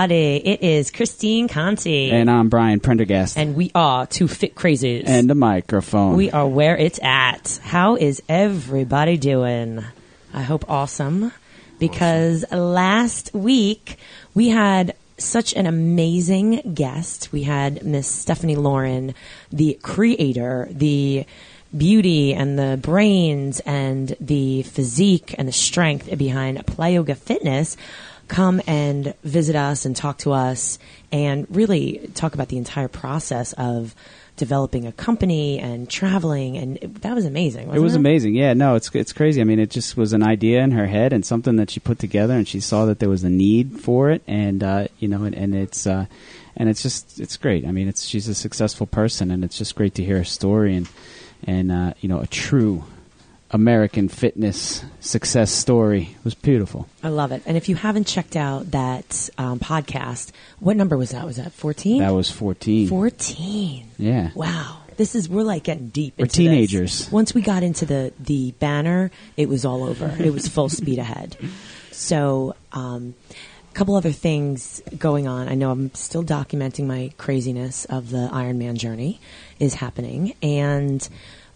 Everybody. It is Christine Conti. And I'm Brian Prendergast. And we are two fit crazies. And the microphone. We are where it's at. How is everybody doing? I hope awesome. Because awesome. last week we had such an amazing guest. We had Miss Stephanie Lauren, the creator, the beauty and the brains and the physique and the strength behind Play Yoga Fitness come and visit us and talk to us and really talk about the entire process of developing a company and traveling. And it, that was amazing it was it? amazing. Yeah no it's it's crazy. I mean it just was an idea in her head and something that she put together and she saw that there was a need for it. And uh, you know and, and it's uh, and it's just it's great. I mean it's she's a successful person and it's just great to hear her story and and uh, you know a true American fitness success story. It was beautiful. I love it. And if you haven't checked out that um, podcast, what number was that? Was that 14? That was 14. 14. Yeah. Wow. This is we're like getting deep. We're teenagers. This. Once we got into the the banner, it was all over. it was full speed ahead. So, um, a couple other things going on. I know I'm still documenting my craziness of the Ironman journey is happening, and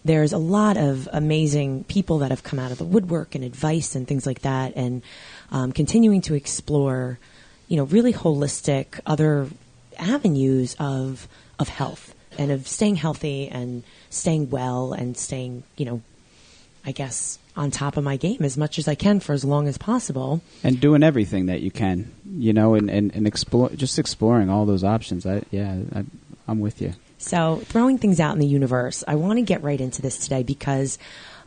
there's a lot of amazing people that have come out of the woodwork and advice and things like that, and um, continuing to explore, you know, really holistic other avenues of of health and of staying healthy and staying well and staying, you know, I guess on top of my game as much as I can for as long as possible. And doing everything that you can, you know, and, and, and explore, just exploring all those options. I, yeah, I, I'm with you. So, throwing things out in the universe, I want to get right into this today because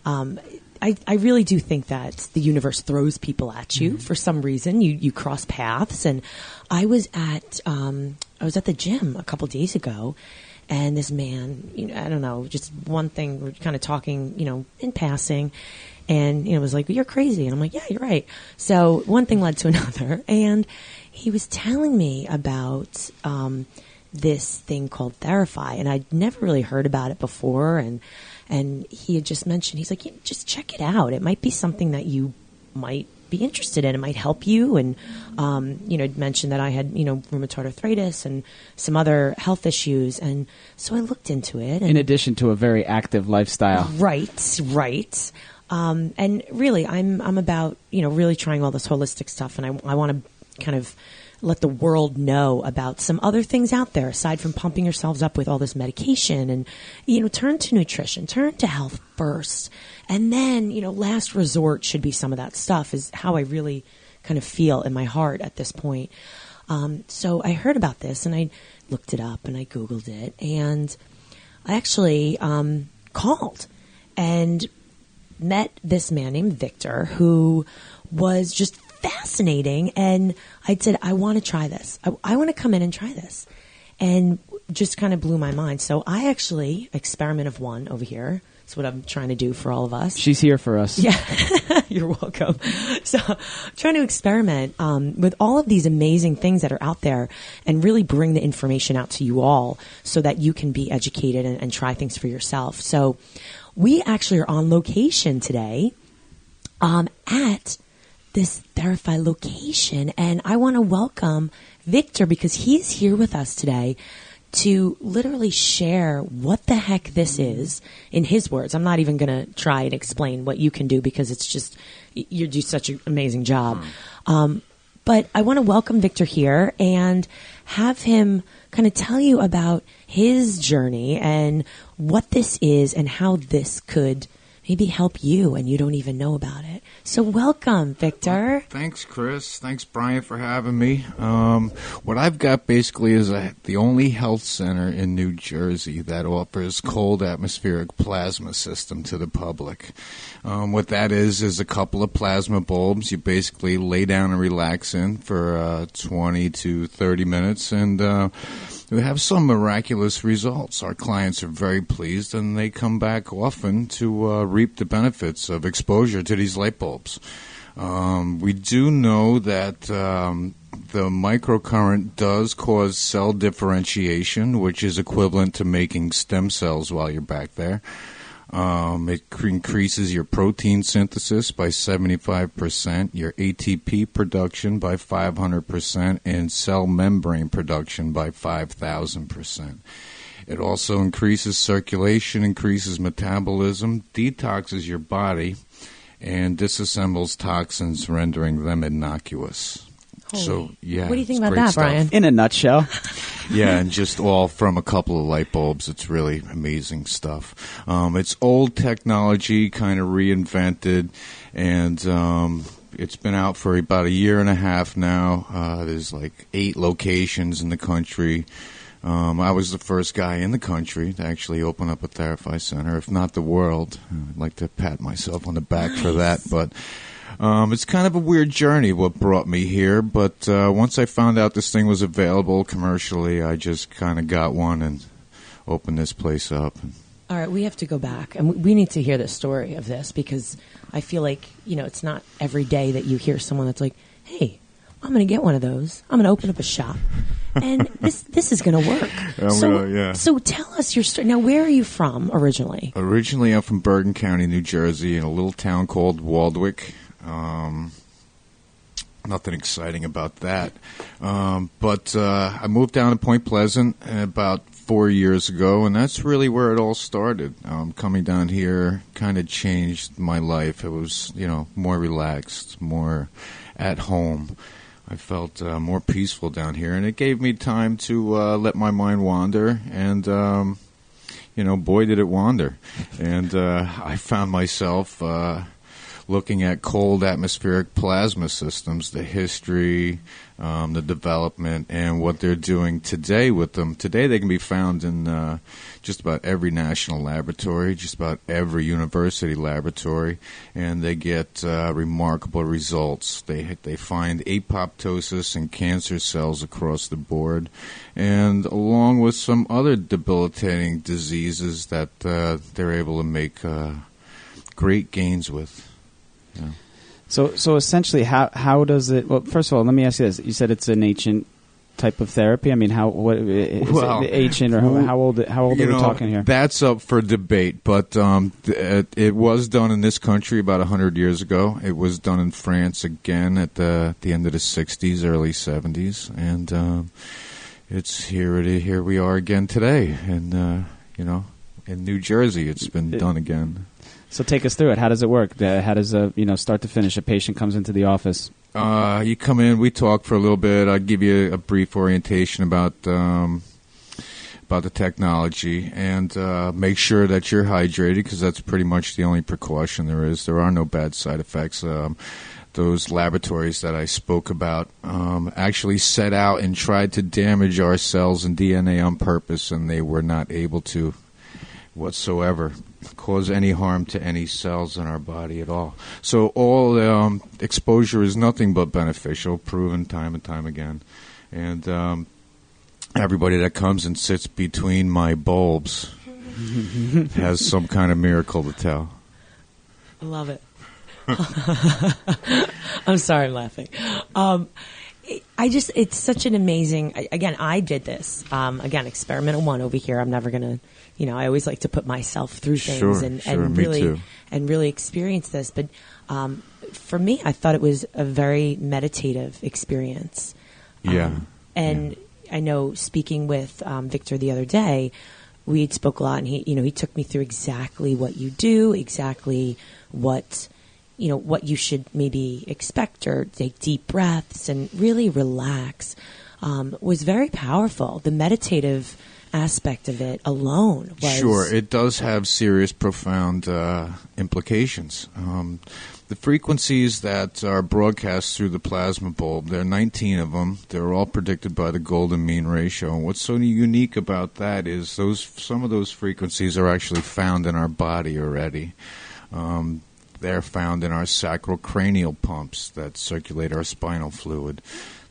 um, I, I, really do think that the universe throws people at you mm-hmm. for some reason. You you cross paths, and I was at um, I was at the gym a couple days ago, and this man, you know, I don't know, just one thing we're kind of talking, you know, in passing, and you know, was like, "You're crazy," and I'm like, "Yeah, you're right." So one thing led to another, and he was telling me about. Um, this thing called Therify, and I'd never really heard about it before. And and he had just mentioned, he's like, yeah, just check it out. It might be something that you might be interested in. It might help you. And um, you know, mentioned that I had you know rheumatoid arthritis and some other health issues, and so I looked into it. in addition to a very active lifestyle, right, right. Um, and really, I'm I'm about you know really trying all this holistic stuff, and I I want to kind of let the world know about some other things out there aside from pumping yourselves up with all this medication and you know turn to nutrition turn to health first. And then you know last resort should be some of that stuff is how i really kind of feel in my heart at this point. Um, so i heard about this and i looked it up and i googled it and i actually um, called and met this man named victor who was just fascinating. And I said, I want to try this. I, I want to come in and try this. And just kind of blew my mind. So I actually, experiment of one over here. That's what I'm trying to do for all of us. She's here for us. Yeah, you're welcome. So, trying to experiment um, with all of these amazing things that are out there, and really bring the information out to you all, so that you can be educated and, and try things for yourself. So, we actually are on location today um, at this Therify location. And I want to welcome Victor because he's here with us today to literally share what the heck this is in his words. I'm not even going to try and explain what you can do because it's just, you do such an amazing job. Mm. Um, but I want to welcome Victor here and have him kind of tell you about his journey and what this is and how this could maybe help you and you don't even know about it. So welcome, Victor. Thanks, Chris. Thanks, Brian, for having me. Um, what I've got basically is a, the only health center in New Jersey that offers cold atmospheric plasma system to the public. Um, what that is is a couple of plasma bulbs. You basically lay down and relax in for uh, 20 to 30 minutes, and uh, we have some miraculous results. Our clients are very pleased, and they come back often to uh, reap the benefits of exposure to these light bulbs. Um, we do know that um, the microcurrent does cause cell differentiation, which is equivalent to making stem cells while you're back there. Um, it cr- increases your protein synthesis by 75%, your ATP production by 500%, and cell membrane production by 5,000%. It also increases circulation, increases metabolism, detoxes your body, and disassembles toxins, rendering them innocuous. Holy. So, yeah. What do you think about that, stuff. Brian? In a nutshell, Yeah, and just all from a couple of light bulbs. It's really amazing stuff. Um, it's old technology, kind of reinvented, and um, it's been out for about a year and a half now. Uh, there's like eight locations in the country. Um, I was the first guy in the country to actually open up a Therify Center, if not the world. I'd like to pat myself on the back for that, but um, it's kind of a weird journey what brought me here, but uh, once I found out this thing was available commercially, I just kind of got one and opened this place up. All right, we have to go back, and we- need to hear the story of this because I feel like you know it's not every day that you hear someone that's like, "Hey, I'm going to get one of those. I'm going to open up a shop, and this this is going to work." I'm so, gonna- yeah. so tell us your story. Now, where are you from originally? Originally, I'm from Bergen County, New Jersey, in a little town called Waldwick. Um, nothing exciting about that. Um, but uh, I moved down to Point Pleasant about four years ago, and that's really where it all started. Um, coming down here kind of changed my life. It was, you know, more relaxed, more at home. I felt uh, more peaceful down here, and it gave me time to uh, let my mind wander. And um, you know, boy, did it wander. And uh, I found myself uh, looking at cold atmospheric plasma systems, the history, um, the development, and what they're doing today with them. Today, they can be found in uh, just about every national laboratory, just about every university laboratory, and they get uh, remarkable results. They they find apoptosis in cancer cells across the board, and along with some other debilitating diseases that uh, they're able to make uh, great gains with. So so essentially, how how does it? Well, first of all, let me ask you this: You said it's an ancient type of therapy. I mean, how what is Well, it ancient or how, how old? How old are we know, talking here? That's up for debate, but um, it, it was done in this country about hundred years ago. It was done in France again at the the end of the '60s, early '70s, and um, it's here. It here we are again today, and uh, you know, in New Jersey, it's been It- done again. So take us through it. How does it work? Uh, How does a you know start to finish? A patient comes into the office. Uh, you come in, we talk for a little bit. I give you a brief orientation about um, about the technology, and uh, make sure that you're hydrated because that's pretty much the only precaution there is. There are no bad side effects. Um, those laboratories that I spoke about um, actually set out and tried to damage our cells and DNA on purpose, and they were not able to whatsoever cause any harm to any cells in our body at all. So all um, exposure is nothing but beneficial, proven time and time again. And um, everybody that comes and sits between my bulbs has some kind of miracle to tell. I love it. I'm sorry, I'm laughing. Um, I just, it's such an amazing, again, I did this. Um, again, experimental one over here. I'm never going to, you know, I always like to put myself through things Sure, and, sure, and really, and really experience this. But, um, for me, I thought it was a very meditative experience. Yeah. Um, and I know speaking with um, Victor the other day, we had spoke a lot, and he, you know, he took me through exactly what you do, exactly what, you know, what you should maybe expect or take deep breaths and really relax. Um, was very powerful. The meditative aspect of it alone was Sure, it does have serious, profound uh, implications. Um, the frequencies that are broadcast through the plasma bulb, there are 19 of them. They're all predicted by the golden mean ratio. And what's so unique about that is those some of those frequencies are actually found in our body already. Um, they're found in our sacral cranial pumps that circulate our spinal fluid.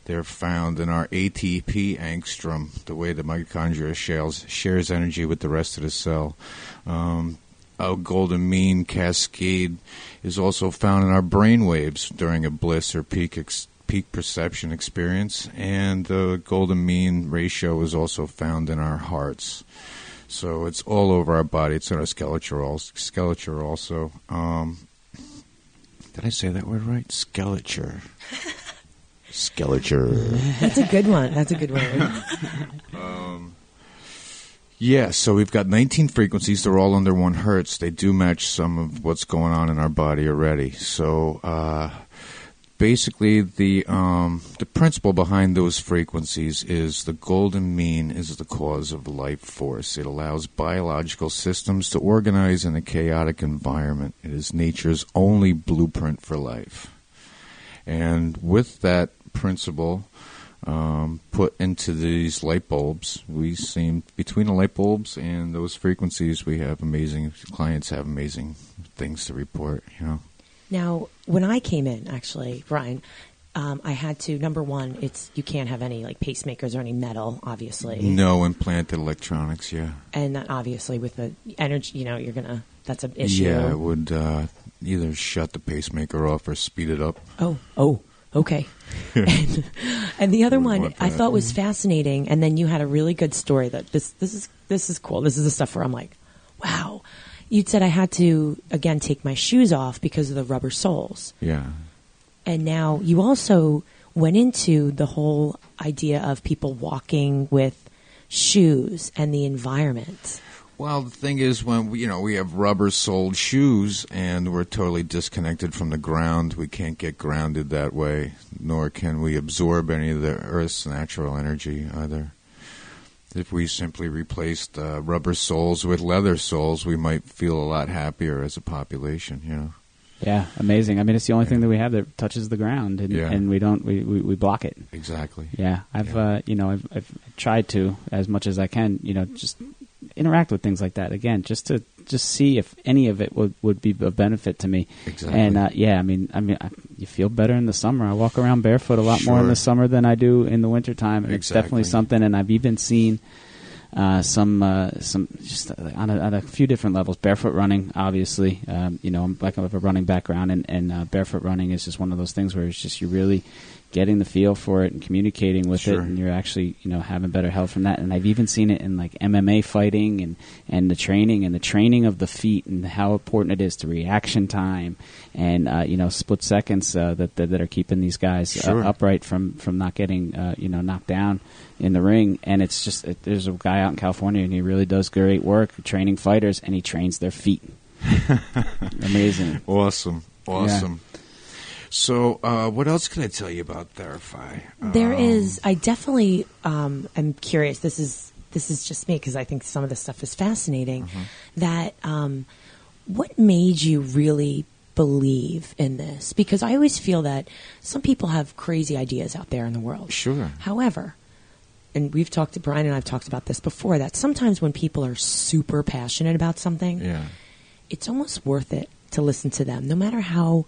They're found in our ATP angstrom, the way the mitochondria shares, shares energy with the rest of the cell. Um, our golden mean cascade is also found in our brain waves during a bliss or peak ex- peak perception experience, and the golden mean ratio is also found in our hearts. So it's all over our body. It's in our skeleton also. Also. Um, did I say that word right? Skeleton. Skeleton. That's a good one. That's a good word. Yeah, so we've got 19 frequencies. They're all under one hertz. They do match some of what's going on in our body already. So uh, basically, the um, the principle behind those frequencies is the golden mean is the cause of life force. It allows biological systems to organize in a chaotic environment. It is nature's only blueprint for life. And with that principle, um, put into these light bulbs. We seem between the light bulbs and those frequencies, we have amazing clients have amazing things to report. You know, Now, when I came in, actually, Brian, um, I had to number one. It's you can't have any like pacemakers or any metal, obviously, no implanted electronics. Yeah, and that obviously with the energy, you know, you're gonna that's an issue. yeah, it would uh, either shut the pacemaker off or speed it up. Oh, oh, okay. and, and the other one I thought was fascinating, and then you had a really good story that this this is this is cool. This is the stuff where I'm like, wow. You'd said I had to again take my shoes off because of the rubber soles, Yeah, and now you also went into the whole idea of people walking with shoes and the environment. Well, the thing is, when we, you know we have rubber-soled shoes and we're totally disconnected from the ground, we can't get grounded that way, nor can we absorb any of the Earth's natural energy either. If we simply replaced uh, rubber soles with leather soles, we might feel a lot happier as a population. You know. Yeah, amazing. I mean, it's the only thing that we have that touches the ground, and, Yeah. and we don't we, we, we block it. Exactly. Yeah, I've Yeah. Uh, you know I've, I've tried to as much as I can, you know, just interact with things like that again, just to just see if any of it would, would be of benefit to me. Exactly. And uh, yeah, I mean, I mean, I, you feel better in the summer. I walk around barefoot a lot more in the summer than I do in the wintertime. and It's definitely something. And I've even seen uh, some uh, some just uh, on a, on a few different levels. Barefoot running, obviously, um, you know, I'm like I have a running background, and, and uh, barefoot running is just one of those things where it's just you're really getting the feel for it and communicating with it, and you're actually you know having better health from that. And I've even seen it in like MMA fighting and and the training and the training of the feet and how important it is to reaction time and uh, you know split seconds uh, that, that that are keeping these guys Sure. uh, upright from from not getting uh, you know knocked down in the ring. And it's just it, there's a guy out in California and he really does great work training fighters and he trains their feet. Amazing. Awesome. Awesome. So, uh, what else can I tell you about Therify? There Um, is. I definitely um, am curious. This is this is just me because I think some of this stuff is fascinating. Mm-hmm. That um, what made you really believe in this? Because I always feel that some people have crazy ideas out there in the world. Sure. However, and we've talked to Brian and I've talked about this before. That sometimes when people are super passionate about something, Yeah. it's almost worth it to listen to them, no matter how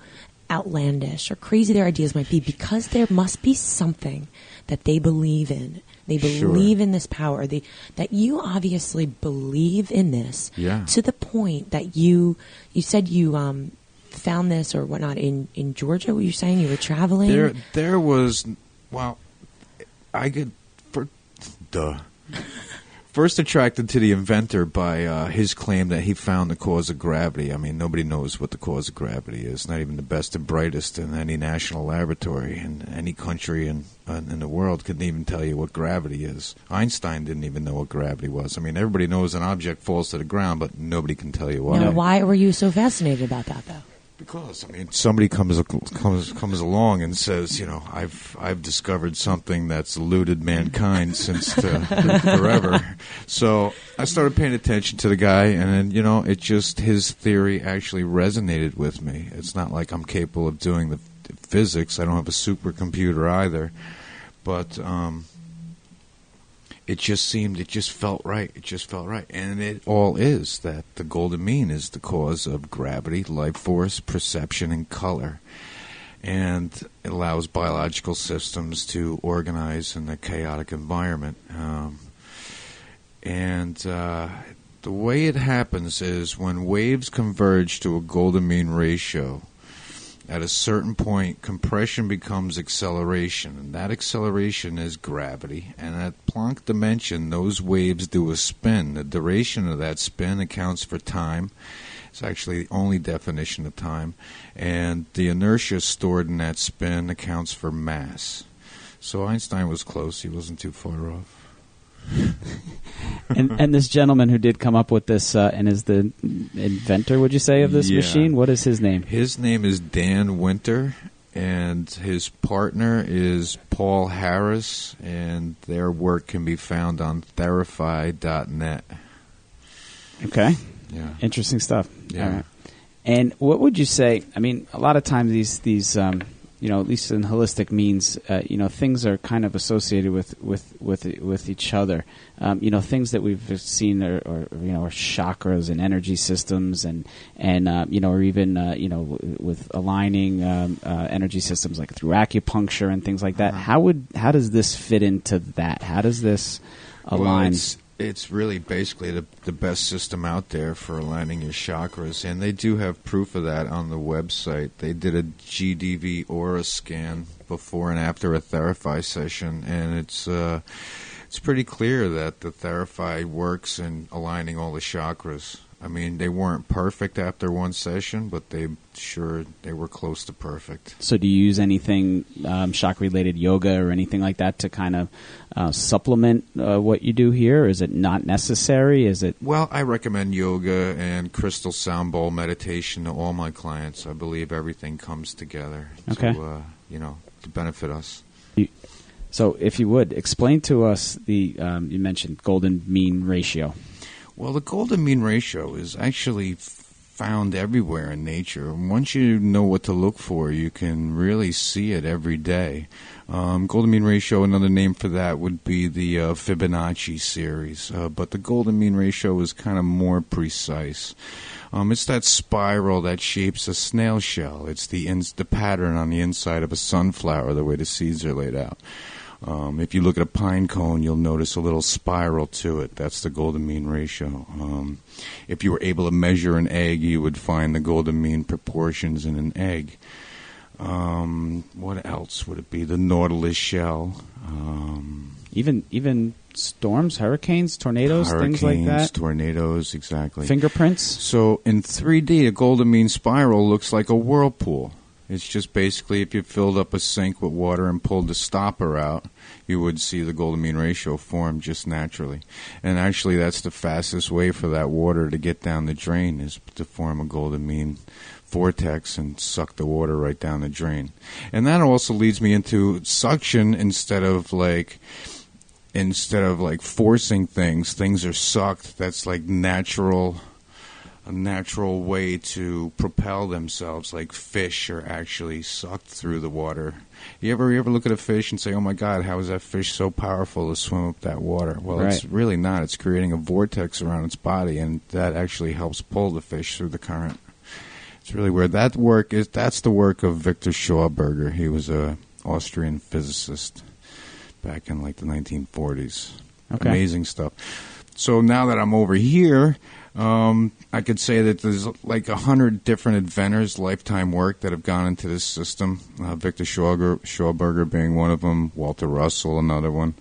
outlandish or crazy their ideas might be, because there must be something that they believe in. They Sure. believe in this power. They, that you obviously believe in this Yeah. to the point that you you said you um, found this or whatnot in, in Georgia. Were you saying you were traveling? There, there was. Well, I get for duh. First attracted to the inventor by uh, his claim that he found the cause of gravity. I mean, nobody knows what the cause of gravity is. Not even the best and brightest in any national laboratory in any country in in the world couldn't even tell you what gravity is. Einstein didn't even know what gravity was. I mean, everybody knows an object falls to the ground, but nobody can tell you why. now, why were you so fascinated about that, though? Because I mean, somebody comes comes comes along and says, you know, I've I've discovered something that's eluded mankind since to, forever. So I started paying attention to the guy, and then you know, it just his theory actually resonated with me. It's not like I'm capable of doing the physics. I don't have a supercomputer either, but um, it just seemed, it just felt right. It just felt right. And it all is that the golden mean is the cause of gravity, life force, perception, and color. And it allows biological systems to organize in a chaotic environment. Um, and uh, the way it happens is when waves converge to a golden mean ratio, at a certain point, compression becomes acceleration, and that acceleration is gravity. And at Planck dimension, those waves do a spin. The duration of that spin accounts for time. It's actually the only definition of time. And the inertia stored in that spin accounts for mass. So Einstein was close, he wasn't too far off. and and this gentleman who did come up with this uh, and is the inventor, would you say, of this Yeah. machine? What is his name? His name is Dan Winter, and his partner is Paul Harris, and their work can be found on Therify.net. Okay, Yeah. interesting stuff. Yeah. Right. And what would you say? I mean, a lot of times these these um, you know, at least in holistic means, uh, you know, things are kind of associated with with with with each other. Um, you know, things that we've seen are, are you know are chakras and energy systems, and and uh, you know, or even uh, you know, w- with aligning um, uh, energy systems like through acupuncture and things like that. Uh-huh. How would how does this fit into that? How does this Well, align? it's, it's really basically the, the best system out there for aligning your chakras, and they do have proof of that on the website. They did a GDV aura scan before and after a Therify session, and it's uh, it's pretty clear that the Therify works in aligning all the chakras. I mean, they weren't perfect after one session, but they sure they were close to perfect. So, do you use anything um, shock related yoga or anything like that to kind of uh, supplement uh, what you do here? Is it not necessary? Is it Well, I recommend yoga and crystal sound bowl meditation to all my clients. I believe everything comes together Okay. to, uh, you know, to benefit us. so? If you would explain to us the um, you mentioned golden mean ratio. Well, the golden mean ratio is actually found everywhere in nature. Once you know what to look for, you can really see it every day. Um, golden mean ratio, another name for that would be the uh, Fibonacci series, uh, but the golden mean ratio is kind of more precise. Um, it's that spiral that shapes a snail shell. It's the ins- the pattern on the inside of a sunflower, the way the seeds are laid out. Um, if you look at a pine cone, you'll notice a little spiral to it. That's the golden mean ratio. Um, if you were able to measure an egg, you would find the golden mean proportions in an egg. Um, what else would it be? The nautilus shell. Um, Even even storms, hurricanes, tornadoes, things like hurricanes, that. tornadoes, exactly. Fingerprints. So in 3D, a golden mean spiral looks like a whirlpool. It's just basically if you filled up a sink with water and pulled the stopper out, you would see the golden mean ratio form just naturally. And actually, that's the fastest way for that water to get down the drain is to form a golden mean vortex and suck the water right down the drain. And that also leads me into suction instead of like instead of like forcing things, things are sucked. That's like natural natural way to propel themselves, like fish are actually sucked through the water. You ever you ever look at a fish and say, "Oh my God, how is that fish so powerful to swim up that water?" Well, it's really not. It's creating a vortex around its body, and that actually helps pull the fish through the current. It's really weird. That work is that's the work of Victor Schauberger. He was a Austrian physicist back in like the 1940s. Okay. Amazing stuff. So now that I'm over here, um, I could say that there's like a hundred different inventors' lifetime work that have gone into this system. Uh, Victor Schauberger, Schauberger being one of them. Walter Russell, another one.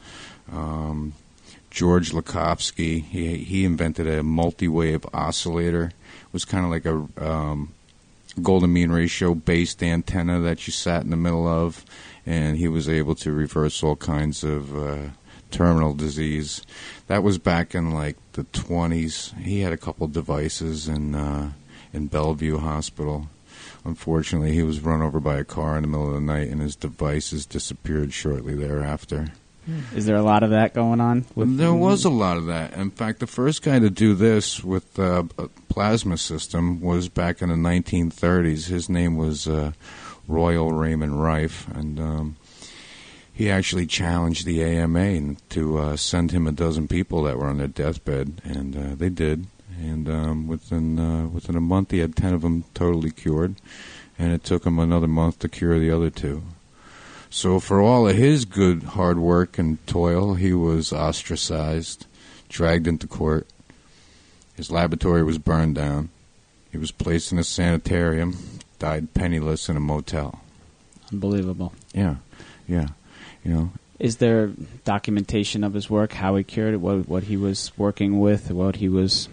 Um, George Lakhovsky. He he invented a multi-wave oscillator. It was kind of like a um, golden mean ratio based antenna that you sat in the middle of, and he was able to reverse all kinds of uh, terminal disease. That was back in like the 20s. He had a couple devices in uh, in Bellevue Hospital. Unfortunately, he was run over by a car in the middle of the night, and his devices disappeared shortly thereafter. Is there a lot of that going on? there was a lot of that. In fact, the first guy to do this with uh, a plasma system was back in the 1930s. His name was uh, Royal Raymond Rife, and um, he actually challenged the AMA to uh, send him a dozen people that were on their deathbed, and uh, they did. And um, within uh, within a month, he had ten of them totally cured, and it took him another month to cure the other two. So for all of his good hard work and toil, he was ostracized, dragged into court. His laboratory was burned down. He was placed in a sanitarium, died penniless in a motel. Unbelievable. Yeah, yeah. You know, Is there documentation of his work, how he cured it, what what he was working with, what he was?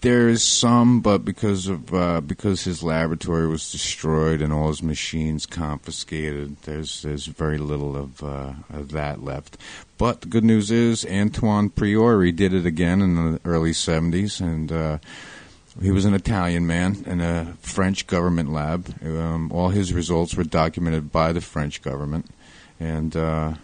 There's some, but because of uh, because his laboratory was destroyed and all his machines confiscated, there's there's very little of, uh, of that left. But the good news is Antoine Priore did it again in the early '70s, and uh, he was an Italian man in a French government lab. Um, all his results were documented by the French government, and. Uh,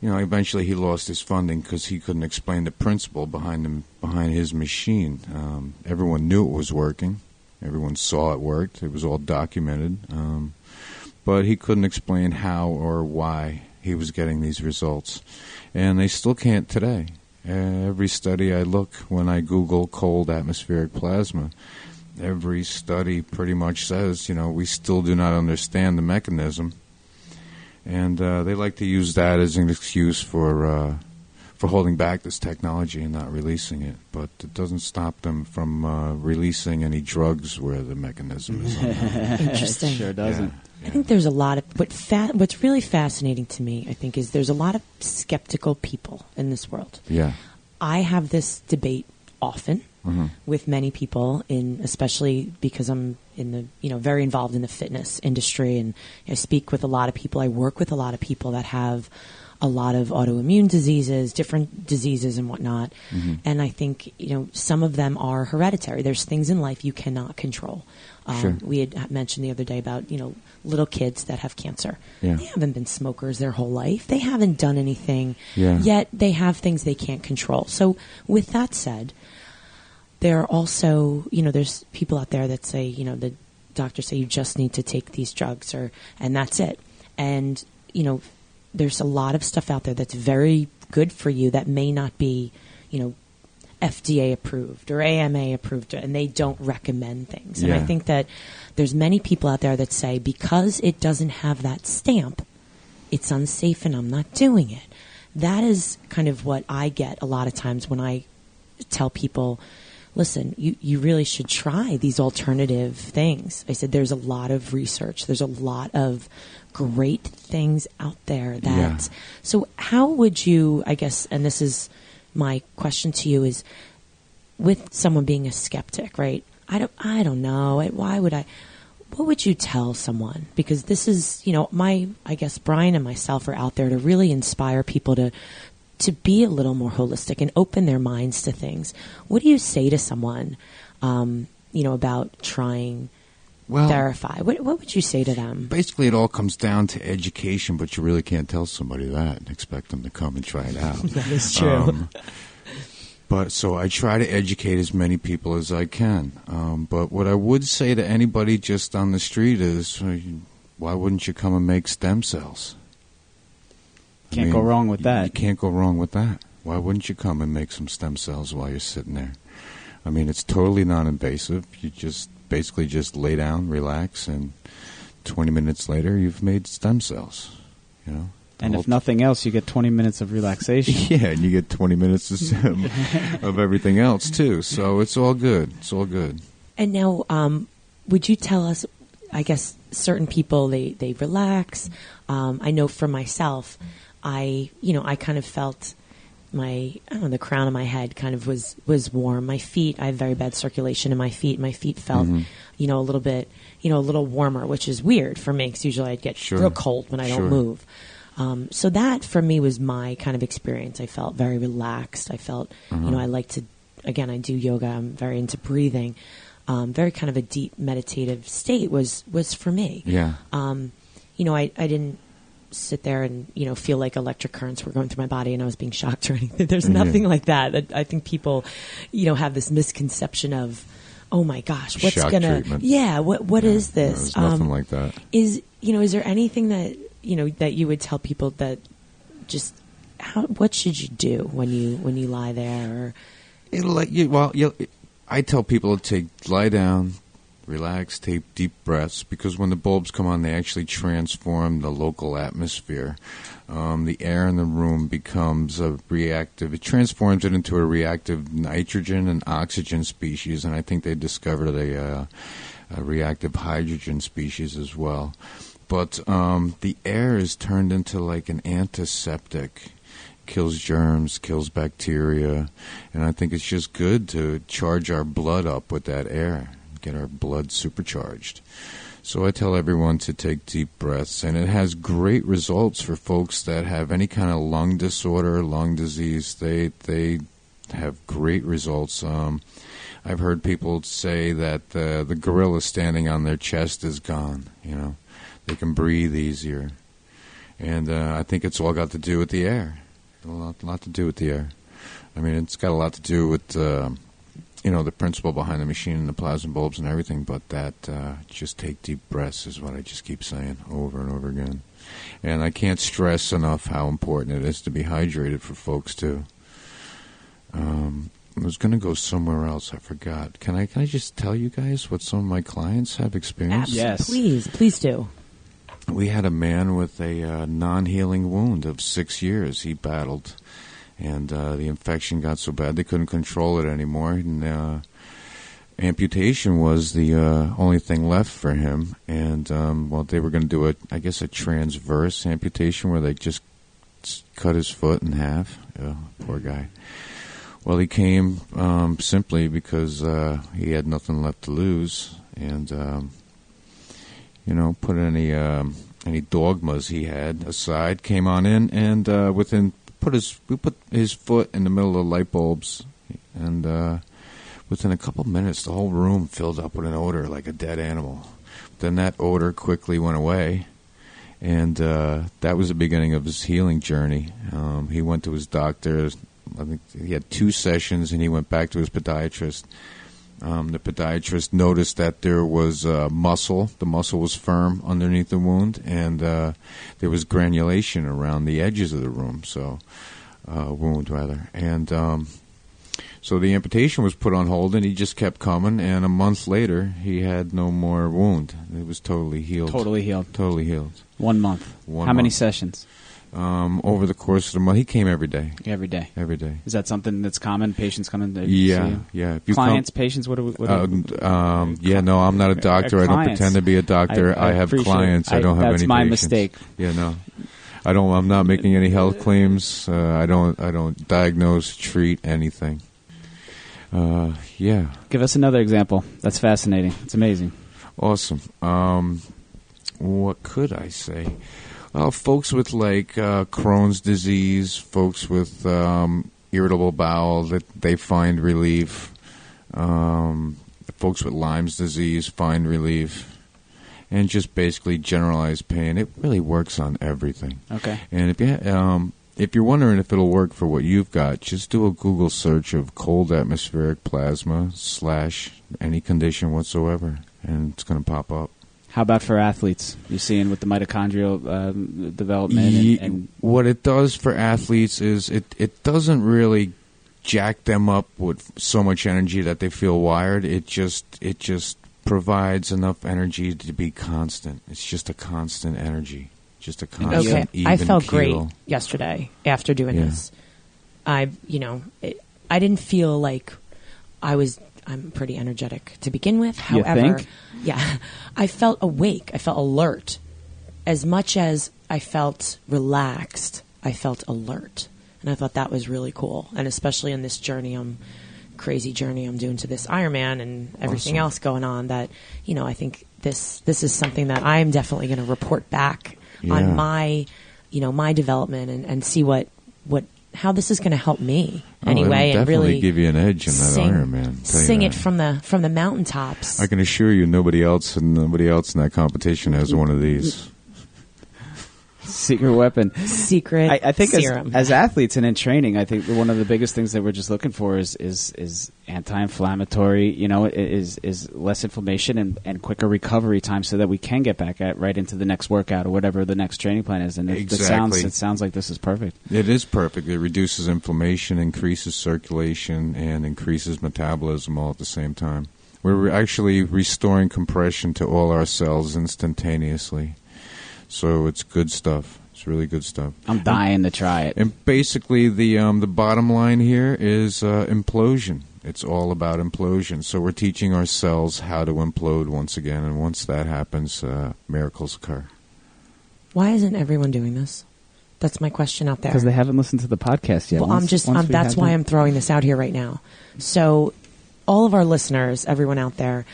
you know, eventually he lost his funding because he couldn't explain the principle behind him behind his machine. Um, everyone knew it was working. Everyone saw it worked. It was all documented. Um, but he couldn't explain how or why he was getting these results. And they still can't today. Every study I look when I Google cold atmospheric plasma, every study pretty much says, you know, we still do not understand the mechanism and uh, they like to use that as an excuse for uh, for holding back this technology and not releasing it. But it doesn't stop them from uh, releasing any drugs where the mechanism is. Interesting. It sure doesn't. I think there's a lot of what fa- what's really fascinating to me. I think is there's a lot of skeptical people in this world. yeah. I have this debate often Mhm. with many people, in especially because I'm in the you know very involved in the fitness industry, and I speak with a lot of people. I work with a lot of people that have a lot of autoimmune diseases, different diseases, and whatnot. And I think you know some of them are hereditary. There's things in life you cannot control. Um, Sure. We had mentioned the other day about you know little kids that have cancer. Yeah. They haven't been smokers their whole life. They haven't done anything Yeah. yet they have things they can't control. So, with that said, there are also, you know, there's people out there that say, you know, the doctors say you just need to take these drugs or, and that's it. And, you know, there's a lot of stuff out there that's very good for you that may not be, you know, FDA approved or AMA approved, and they don't recommend things. And I think that there's many people out there that say because it doesn't have that stamp, it's unsafe and I'm not doing it. That is kind of what I get a lot of times when I tell people, listen, you, you really should try these alternative things. I said, there's a lot of research, there's a lot of great things out there that. Yeah. So, how would you, I guess, and this is my question to you is with someone being a skeptic, right? I don't, I don't know. Why would I? What would you tell someone? Because this is, you know, my, I guess Brian and myself are out there to really inspire people to, to be a little more holistic and open their minds to things. What do you say to someone, um, you know, about trying Well, Therify? What, what would you say to them? basically, it all comes down to education, but you really can't tell somebody that and expect them to come and try it out. That is Um, but so I try to educate as many people as I can. Um, but what I would say to anybody just on the street is, why wouldn't you come and make stem cells? I Can't go wrong with that. You can't go wrong with that. Why wouldn't you come and make some stem cells while you're sitting there? I mean, it's totally non-invasive. You just basically just lay down, relax, and 20 minutes later, you've made stem cells. You know. The And if nothing else, you get 20 minutes of relaxation. yeah, and you get 20 minutes of, of everything else too. So it's all good. It's all good. And now, um, would you tell us? I guess certain people they they relax. Um, I know for myself, I you know I kind of felt my I don't know the crown of my head kind of was was warm. My feet I have very bad circulation in my feet. My feet felt Mhm. you know a little bit you know a little warmer, which is weird for me because usually I'd get Sure. real cold when I Sure. don't move. Um, so that for me was my kind of experience. I felt very relaxed. I felt, Uh-huh. you know, I like to, again, I do yoga. I'm very into breathing. Um, very kind of a deep meditative state was was for me. Yeah. Um, you know, I, I didn't sit there and you know feel like electric currents were going through my body and I was being shocked or anything. There's Yeah. nothing like that. I, I think people, you know, have this misconception of, oh my gosh, what's Shock gonna, treatment. yeah, what what Yeah, is this? There's nothing Um, like that. is you know is there anything that you know that you would tell people that just how what should you do when you when you lie there or It'll let you. Well, you I tell people to lie down, relax, take deep breaths because when the bulbs come on, they actually transform the local atmosphere. Um, the air in the room becomes a reactive. It transforms it into a reactive nitrogen and oxygen species, and I think they discovered a. Uh, a reactive hydrogen species as well. But um, the air is turned into like an antiseptic, kills germs, kills bacteria, and I think it's just good to charge our blood up with that air, get our blood supercharged. So I tell everyone to take deep breaths, and it has great results for folks that have any kind of lung disorder, lung disease. They they have great results. Um, I've heard people say that the the gorilla standing on their chest is gone. You know, they can breathe easier, and uh, I think it's all got to do with the air. A lot, lot to do with the air. I mean, it's got a lot to do with. Uh, you know the principle behind the machine and the plasma bulbs and everything, but that uh, just take deep breaths is what I just keep saying over and over again. And I can't stress enough how important it is to be hydrated for folks too. Um, I was going to go somewhere else. I forgot. Can I? Can I just tell you guys what some of my clients have experienced? Yes. Please, please do. We had a man with a uh, non-healing wound of six years. He battled and uh, the infection got so bad they couldn't control it anymore. And uh, amputation was the uh, only thing left for him. And um, well, they were going to do a, I guess, a transverse amputation where they just cut his foot in half. Oh, poor guy. Well, he came um, simply because uh, he had nothing left to lose, and um, you know, put any um, any dogmas he had aside. Came on in, and uh, within put his we put his foot in the middle of the light bulbs, and uh, within a couple minutes, the whole room filled up with an odor like a dead animal. Then that odor quickly went away, and uh, that was the beginning of his healing journey. Um, he went to his doctor. I think he had two sessions, and he went back to his podiatrist. Um, the podiatrist noticed that there was uh, muscle. The muscle was firm underneath the wound, and uh, there was granulation around the edges of the room. So, uh, wound rather, and um, so the amputation was put on hold, and he just kept coming. And a month later, he had no more wound. It was totally healed. Totally healed. Totally healed. One month. One How many sessions? Um, over the course of the month, he came every day. Every day. Every day. Is that something that's common? Patients coming to see Yeah, you? yeah. Clients, patients. What do we? What we- Uh, um, yeah, no, I'm not a doctor. I don't pretend to be a doctor. I- I, I have clients. it. I, don't have that's any. my patients. mistake. Yeah, no, I don't. I'm not making any health claims. Uh, I don't. I don't diagnose, treat anything. Uh, yeah, Give us another example. That's fascinating. It's amazing. awesome. Um, what could I say? Well, folks with like uh, Crohn's disease, folks with um, irritable bowel, that they find relief. Um, folks with Lyme's disease find relief, and just basically generalized pain. It really works on everything. Okay. And if you um, if you're wondering if it'll work for what you've got, just do a Google search of cold atmospheric plasma slash any condition whatsoever, and it's going to pop up. How about for athletes? You're seeing with the mitochondrial um, development and, and what it does for athletes is it, it doesn't really jack them up with so much energy that they feel wired. It just it just provides enough energy to be constant. It's just a constant energy, just a constant. Okay, even I felt great yesterday after doing Yeah. this. I, you know, it, I didn't feel like I was. I'm pretty energetic to begin with. However, yeah, I felt awake. I felt alert. As much as I felt relaxed, I felt alert, and I thought that was really cool. And especially in this journey, I'm crazy journey I'm doing to this Ironman and everything Awesome. else going on. That you know, I think this this is something that I'm definitely going to report back Yeah. on my you know my development and, and see what what how this is going to help me Oh, anyway and really give you an edge in that sing, Ironman. sing it from the from the mountaintops. I can assure you, nobody else and nobody else in that competition has one of these. Secret weapon. Secret I, I think as, serum. as athletes and in training, I think one of the biggest things that we're just looking for is is, is anti-inflammatory. You know, is is less inflammation and, and quicker recovery time, so that we can get back at right into the next workout or whatever the next training plan is. And it, it sounds it sounds like this is perfect. It is perfect. It reduces inflammation, increases circulation, and increases metabolism all at the same time. We're actually restoring compression to all our cells instantaneously. So it's good stuff. It's really good stuff. I'm dying to try it. And basically, the um, the bottom line here is uh, implosion. It's all about implosion. So we're teaching our cells how to implode once again, and once that happens, uh, miracles occur. Why isn't everyone doing this? That's my question out there. Because they haven't listened to the podcast yet. Well, Once- I'm just. Um, we that's why that- I'm throwing this out here right now. So, all of our listeners, everyone out there,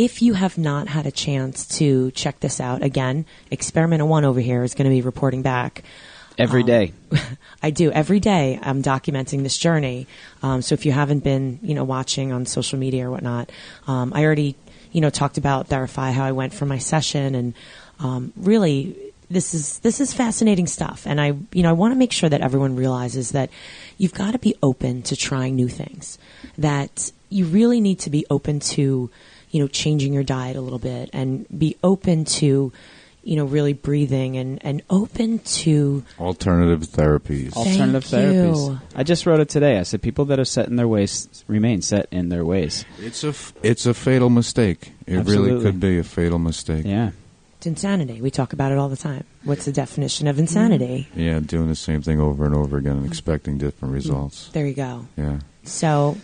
if you have not had a chance to check this out again, Experiment One over here is going to be reporting back. every um, day. I do every day. I'm documenting this journey. Um, so if you haven't been, you know, watching on social media or whatnot, um, I already, you know, talked about Therify, how I went for my session, and um, really, this is this is fascinating stuff. And I, you know, I want to make sure that everyone realizes that you've got to be open to trying new things. That you really need to be open to, you know, changing your diet a little bit and be open to. You know, really breathing and, and open to Alternative therapies. Alternative Thank therapies. I just wrote it today. I said people that are set in their ways remain set in their ways. It's a f- it's a fatal mistake. It really Absolutely. could be a fatal mistake. Yeah. It's insanity. We talk about it all the time. What's the definition of insanity? Mm. Yeah, doing the same thing over and over again and expecting different results. There you go. Yeah. So,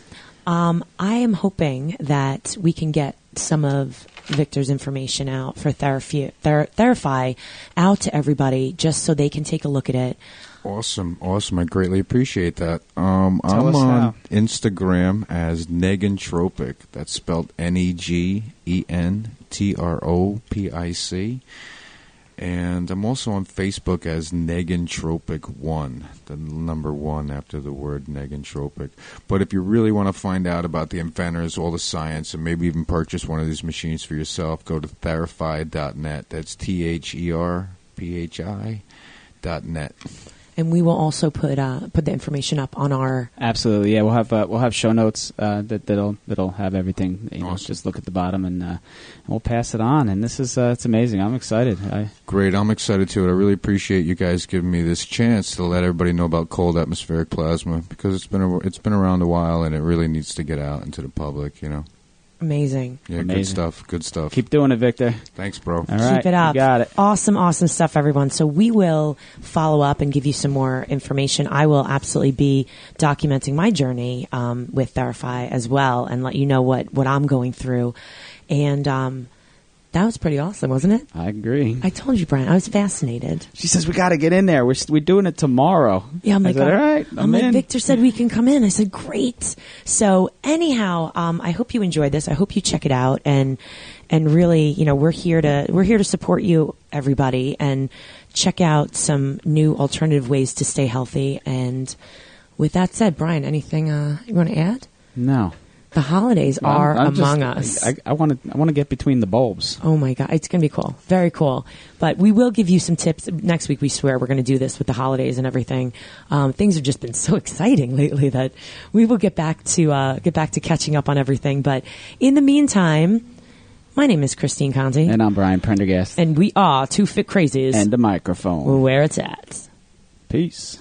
um, I am hoping that we can get some of Victor's information out for therapy, ther- Therify out to everybody just so they can take a look at it. Awesome, awesome. I greatly appreciate that. Um, Tell I'm us on how. Instagram as Negentropic. That's spelled N E G E N T R O P I C. And I'm also on Facebook as Negentropic One, the number one after the word Negentropic. But if you really want to find out about the inventors, all the science, and maybe even purchase one of these machines for yourself, go to therify.net. That's T H E R P H I dot net. And we will also put uh, put the information up on our. Absolutely, yeah. We'll have uh, we'll have show notes uh, that that'll that'll have everything. You know, Awesome. just look at the bottom and, uh, and we'll pass it on. And this is uh, it's amazing. I'm excited. I, Great, I'm excited too. I really appreciate you guys giving me this chance to let everybody know about cold atmospheric plasma because it's been a, it's been around a while and it really needs to get out into the public. You know, Amazing. yeah, good stuff, good stuff. keep doing it, Victor. Thanks, bro. All right, Keep it up. You got it. Awesome, awesome stuff, everyone. So we will follow up and give you some more information. I will absolutely be documenting my journey um, with Therify as well and let you know what, what I'm going through. And um, that was pretty awesome, wasn't it? I agree. I told you, Brian, I was fascinated. she says we got to get in there. We're we're doing it tomorrow. Yeah, I'm I like, said, uh, all right, I'm, I'm like, in. Victor said we can come in. I said, great. So anyhow, um, I hope you enjoyed this. I hope you check it out and and really, you know, we're here to we're here to support you, everybody, and check out some new alternative ways to stay healthy. And with that said, Brian, anything uh, you want to add? No, The holidays I'm- are I'm just- among us. I want to I want to get between the bulbs. Oh my god, it's going to be cool. Very cool. But we will give you some tips next week. We swear we're going to do this with the holidays and everything. Um, things have just been so exciting lately that we will get back to uh, get back to catching up on everything. But in the meantime, my name is Christine Conti, And I'm Brian Prendergast. and we are two fit crazies. And the microphone. where it's at. Peace.